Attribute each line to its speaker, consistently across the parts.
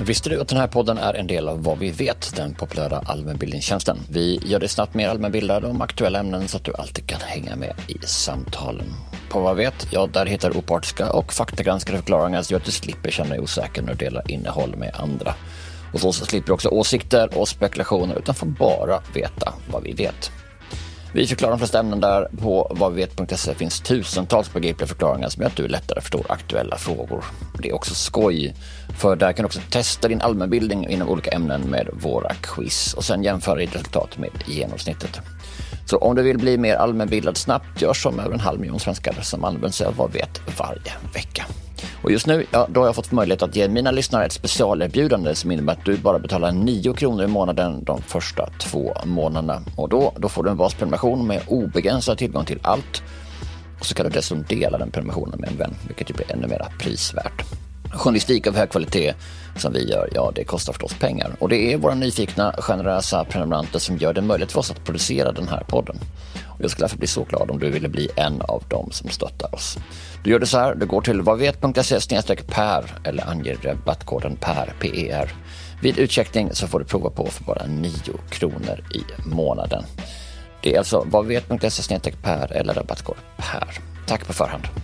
Speaker 1: Visste du att den här podden är en del av Vad vi vet, den populära allmänbildningstjänsten? Vi gör dig snabbt mer allmänbildad om aktuella ämnen så att du alltid kan hänga med i samtalen. På Vad vet, ja, där hittar du opartiska och faktagranskade förklaringar så att du slipper känna dig osäker när du delar innehåll med andra. Och så slipper du också åsikter och spekulationer utan får bara veta vad vi vet. Vi förklarar de flesta ämnen där. På vadvivet.se finns tusentals begripliga förklaringar som gör att du lättare förstår aktuella frågor. Det är också skoj, för där kan du också testa din allmänbildning inom olika ämnen med våra quiz och sen jämföra ditt resultat med genomsnittet. Så om du vill bli mer allmänbildad snabbt, gör som över en halv miljon svenskar som använder sig av Vad vet varje vecka. Och just nu, ja, då har jag fått möjlighet att ge mina lyssnare ett specialerbjudande som innebär att du bara betalar 9 kronor i månaden de första två månaderna. Och då, då får du en vasprenumeration med obegränsad tillgång till allt. Och så kan du dessutom dela den prenumerationen med en vän, vilket ju blir ännu mer prisvärt. Journalistik av hög kvalitet som vi gör, ja det kostar förstås pengar. Och det är våra nyfikna, generösa prenumeranter som gör det möjligt för oss att producera den här podden. Och jag skulle därför bli så glad om du ville bli en av dem som stöttar oss. Du gör det så här, du går till vadvet.se per eller anger rabattkoden PER, PER. Vid utcheckning så får du prova på för bara 9 kronor i månaden. Det är alltså vadvet.se per eller rabattkod PER. Tack på förhand.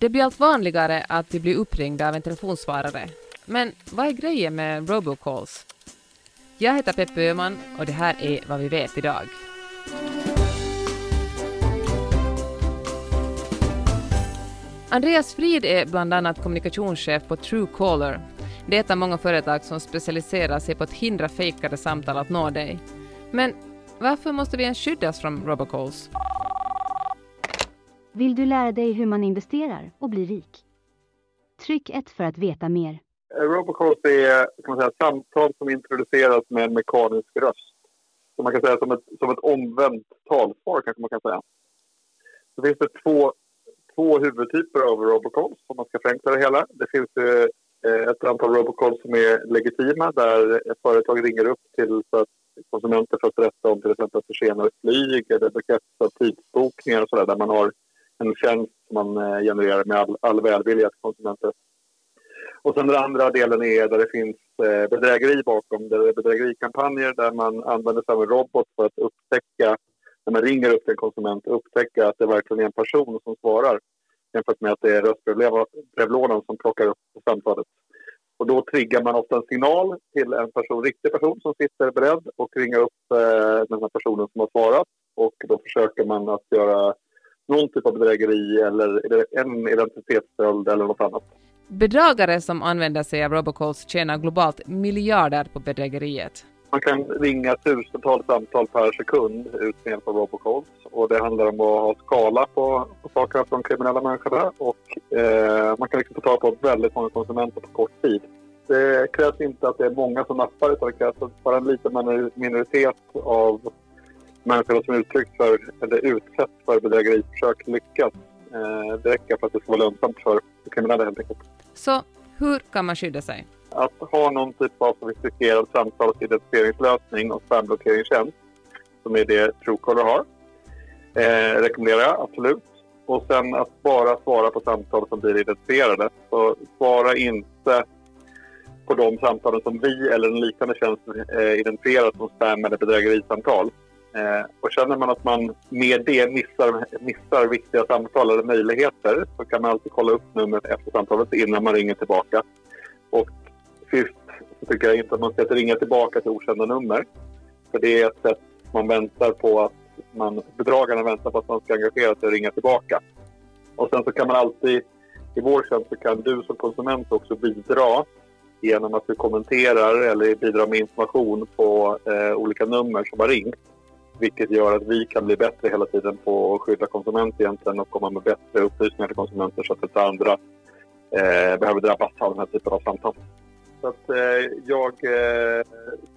Speaker 2: Det blir allt vanligare att vi blir uppringda av en telefonsvarare. Men vad är grejen med robocalls? Jag heter Peppe Öhman och det här är vad vi vet idag. Andreas Frid är bland annat kommunikationschef på Truecaller. Det är ett av många företag som specialiserar sig på att hindra fejkade samtal att nå dig. Men varför måste vi ens skyddas från robocalls?
Speaker 3: Vill du lära dig hur man investerar och blir rik? Tryck 1 för att veta mer.
Speaker 4: Eh, robocalls är kan man säga, samtal som introduceras med en mekanisk röst. Så man kan säga som ett, som ett omvänt talsvar kanske man kan säga. Så finns det två, två huvudtyper av robocalls om man ska förenkla det hela. Det finns eh, eh ett antal robocalls som är legitima där ett företag ringer upp till för att konsumenter för att berätta om till exempel försenade flyg eller bekräftade tidsbokningar och sådär där man har en tjänst som man eh, genererar med all, all välvilja till konsumenter. Och sen den andra delen är där det finns eh, bedrägeri bakom. Där det är bedrägerikampanjer där man använder sig av en robot för att upptäcka, när man ringer upp till en konsument, upptäcka att det verkligen är en person som svarar jämfört med att det är röstbrevlådan som plockar upp samtalet. Och då triggar man ofta en signal till en person, riktig person som sitter beredd och ringa upp eh, den här personen som har svarat. Och då försöker man att göra någon typ av bedrägeri eller en identitetsstöld eller något annat.
Speaker 2: Bedragare som använder sig av robocalls tjänar globalt miljarder på bedrägeriet.
Speaker 4: Man kan ringa tusentals samtal per sekund ut med hjälp av robocalls. Och det handlar om att ha skala på, på sakerna från kriminella människor. Och eh, man kan liksom få tag på väldigt många konsumenter på kort tid. Det krävs inte att det är många som nappar utan det krävs bara en liten minoritet av människor som uttryckt för, eller utsatt för bedrägeriförsök lyckas. Eh, det räcker för att det ska vara lönsamt för kriminella helt enkelt.
Speaker 2: Så hur kan man skydda sig?
Speaker 4: Att ha någon typ av sofistikerad samtalsidentifieringslösning och spamblockeringstjänst som är det Truecaller har. Eh, rekommenderar jag absolut. Och sen att bara svara på samtal som blir identifierade. Så svara inte på de samtalen som vi eller en liknande tjänst eh, identifierar som spam eller bedrägerisamtal. Eh, och känner man att man med det missar, missar viktiga samtal eller möjligheter så kan man alltid kolla upp numret efter samtalet innan man ringer tillbaka. Och sist så tycker jag inte att man ska ringa tillbaka till okända nummer. För det är ett sätt man väntar på att man, bedragarna väntar på att man ska engagera sig och ringa tillbaka. Och sen så kan man alltid, i vår tjänst så kan du som konsument också bidra genom att du kommenterar eller bidrar med information på eh, olika nummer som har ringt. Vilket gör att vi kan bli bättre hela tiden på att skydda konsumenter egentligen och komma med bättre upplysningar till konsumenter så att inte andra eh, behöver drabbas av den här typen av samtal. Så att eh, jag eh,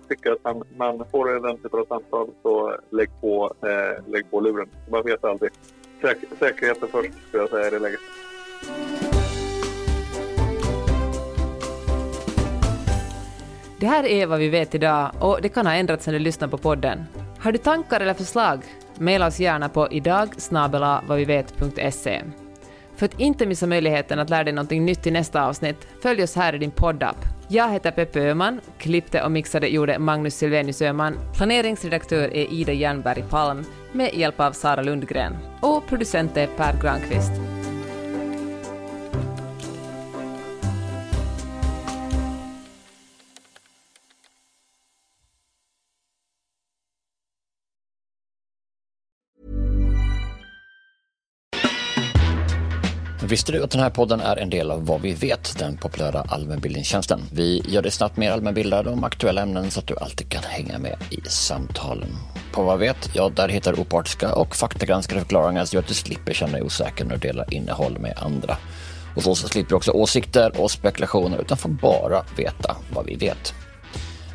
Speaker 4: tycker att man, man får den typen av samtal så lägg på, eh, lägg på luren. Man vet aldrig. Säk säkerheten först skulle jag säga i det läget.
Speaker 2: Det här är vad vi vet idag och det kan ha ändrats när du lyssnar på podden. Har du tankar eller förslag? Maila oss gärna på idag För att inte missa möjligheten att lära dig något nytt i nästa avsnitt, följ oss här i din poddapp. Jag heter Peppe Öhman, klippte och mixade gjorde Magnus Silvenius Öhman, planeringsredaktör är Ida Jernberg Palm med hjälp av Sara Lundgren och producent är Per Granqvist.
Speaker 1: Visste du att den här podden är en del av Vad vi vet, den populära allmänbildningstjänsten? Vi gör dig snabbt mer allmänbildad om aktuella ämnen så att du alltid kan hänga med i samtalen. På Vad vet, ja där hittar du opartiska och faktagranskade förklaringar så att du slipper känna dig osäker när du delar innehåll med andra. Och så slipper du också åsikter och spekulationer utan får bara veta vad vi vet.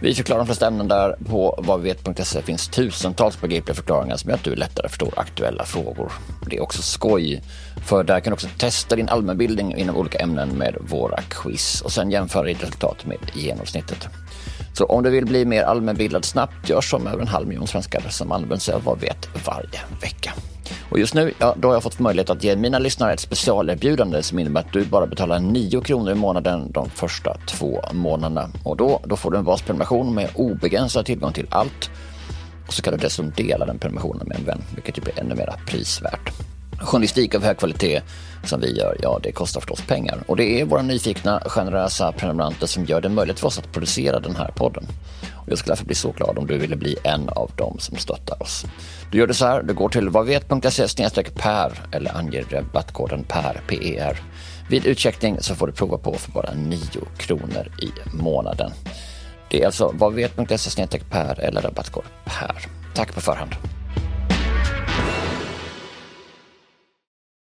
Speaker 1: Vi förklarar de flesta ämnen där. På vadvivet.se finns tusentals begripliga förklaringar som gör att du lättare förstår aktuella frågor. Det är också skoj, för där kan du också testa din allmänbildning inom olika ämnen med våra quiz och sen jämföra ditt resultat med genomsnittet. Så om du vill bli mer allmänbildad snabbt, gör som över en halv miljon svenskar som använder sig av Vad vet varje vecka. Och just nu, ja, då har jag fått möjlighet att ge mina lyssnare ett specialerbjudande som innebär att du bara betalar 9 kronor i månaden de första två månaderna. Och då, då får du en basprenumeration med obegränsad tillgång till allt. Och så kan du dessutom dela den prenumerationen med en vän, vilket ju blir ännu mer prisvärt. Journalistik av hög kvalitet som vi gör, ja det kostar förstås pengar. Och det är våra nyfikna, generösa prenumeranter som gör det möjligt för oss att producera den här podden. Och jag skulle därför bli så glad om du ville bli en av dem som stöttar oss. Du gör det så här, du går till vadvet.se per eller anger rabattkoden PER, PER. Vid utcheckning så får du prova på för bara 9 kronor i månaden. Det är alltså vadvet.se per eller rabattkod PER. Tack på förhand.